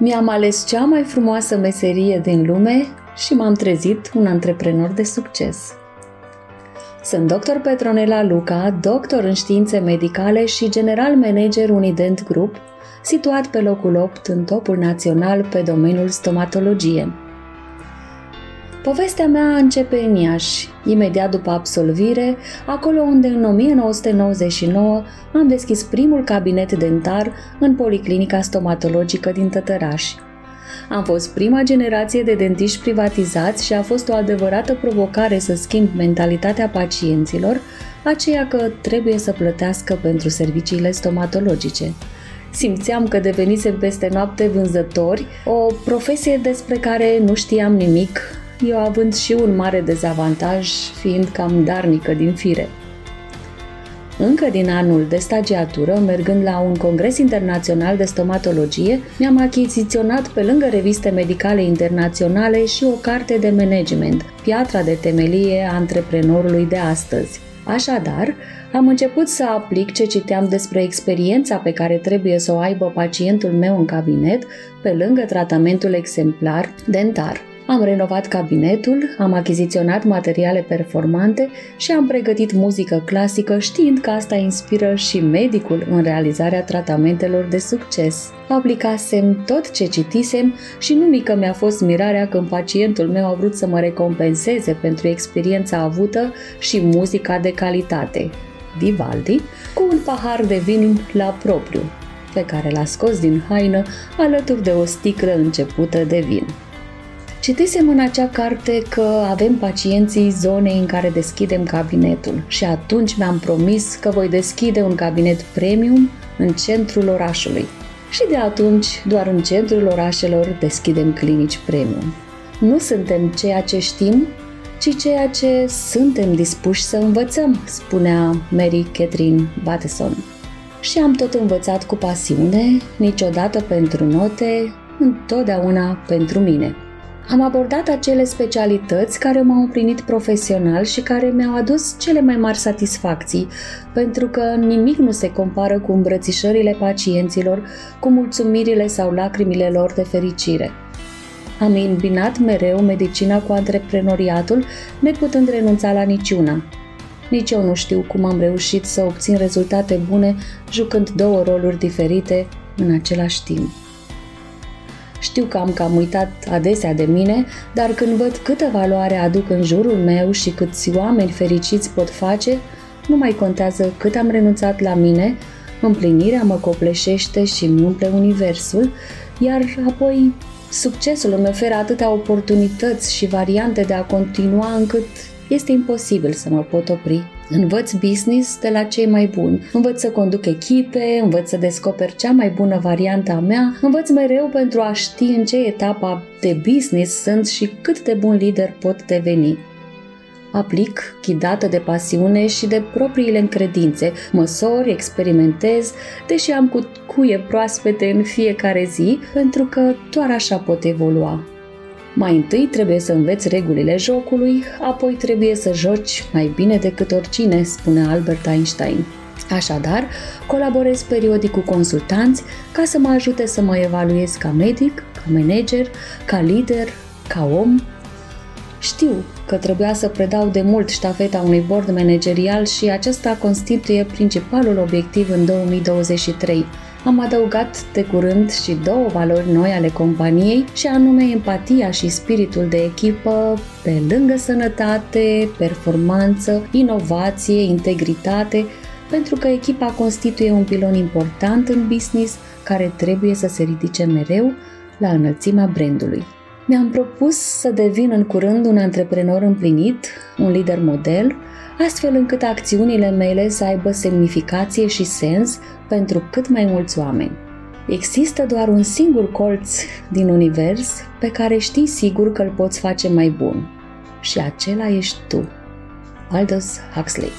Mi-am ales cea mai frumoasă meserie din lume și m-am trezit un antreprenor de succes. Sunt dr. Petronela Luca, doctor în științe medicale și general manager Unident Group, situat pe locul 8 în topul național pe domeniul stomatologie. Povestea mea începe în Iași, imediat după absolvire, acolo unde în 1999 am deschis primul cabinet dentar în Policlinica Stomatologică din Tătăraș. Am fost prima generație de dentiști privatizați și a fost o adevărată provocare să schimb mentalitatea pacienților, aceea că trebuie să plătească pentru serviciile stomatologice. Simțeam că devenisem peste noapte vânzători, o profesie despre care nu știam nimic, eu având și un mare dezavantaj, fiind cam darnică din fire. Încă din anul de stagiatură, mergând la un congres internațional de stomatologie, mi-am achiziționat pe lângă reviste medicale internaționale și o carte de management, piatra de temelie a antreprenorului de astăzi. Așadar, am început să aplic ce citeam despre experiența pe care trebuie să o aibă pacientul meu în cabinet, pe lângă tratamentul exemplar dentar. Am renovat cabinetul, am achiziționat materiale performante și am pregătit muzică clasică știind că asta inspiră și medicul în realizarea tratamentelor de succes. Aplicasem tot ce citisem și nu mică mi-a fost mirarea când pacientul meu a vrut să mă recompenseze pentru experiența avută și muzica de calitate. Vivaldi, cu un pahar de vin la propriu, pe care l-a scos din haină alături de o sticlă începută de vin. Citisem în acea carte că avem pacienții zonei în care deschidem cabinetul și atunci mi-am promis că voi deschide un cabinet premium în centrul orașului. Și de atunci, doar în centrul orașelor deschidem clinici premium. Nu suntem ceea ce știm, ci ceea ce suntem dispuși să învățăm, spunea Mary Catherine Bateson. Și am tot învățat cu pasiune, niciodată pentru note, întotdeauna pentru mine. Am abordat acele specialități care m-au împlinit profesional și care mi-au adus cele mai mari satisfacții, pentru că nimic nu se compară cu îmbrățișările pacienților, cu mulțumirile sau lacrimile lor de fericire. Am îmbinat mereu medicina cu antreprenoriatul, neputând renunța la niciuna. Nici eu nu știu cum am reușit să obțin rezultate bune jucând două roluri diferite în același timp. Știu că am cam uitat adesea de mine, dar când văd câtă valoare aduc în jurul meu și câți oameni fericiți pot face, nu mai contează cât am renunțat la mine, împlinirea mă copleșește și îmi umple universul, iar apoi succesul îmi oferă atâtea oportunități și variante de a continua încât este imposibil să mă pot opri. Învăț business de la cei mai buni, învăț să conduc echipe, învăț să descoper cea mai bună variantă a mea, învăț mereu pentru a ști în ce etapa de business sunt și cât de bun lider pot deveni. Aplic, ghidată de pasiune și de propriile încredințe, măsori, experimentez, deși am cu cuie proaspete în fiecare zi, pentru că doar așa pot evolua. Mai întâi trebuie să înveți regulile jocului, apoi trebuie să joci mai bine decât oricine, spune Albert Einstein. Așadar, colaborez periodic cu consultanți ca să mă ajute să mă evaluez ca medic, ca manager, ca lider, ca om. Știu că trebuia să predau de mult ștafeta unui board managerial și acesta constituie principalul obiectiv în 2023 am adăugat de curând și două valori noi ale companiei și anume empatia și spiritul de echipă pe lângă sănătate, performanță, inovație, integritate, pentru că echipa constituie un pilon important în business care trebuie să se ridice mereu la înălțimea brandului. Mi-am propus să devin în curând un antreprenor împlinit, un lider model, astfel încât acțiunile mele să aibă semnificație și sens pentru cât mai mulți oameni. Există doar un singur colț din univers pe care știi sigur că îl poți face mai bun. Și acela ești tu. Aldous Huxley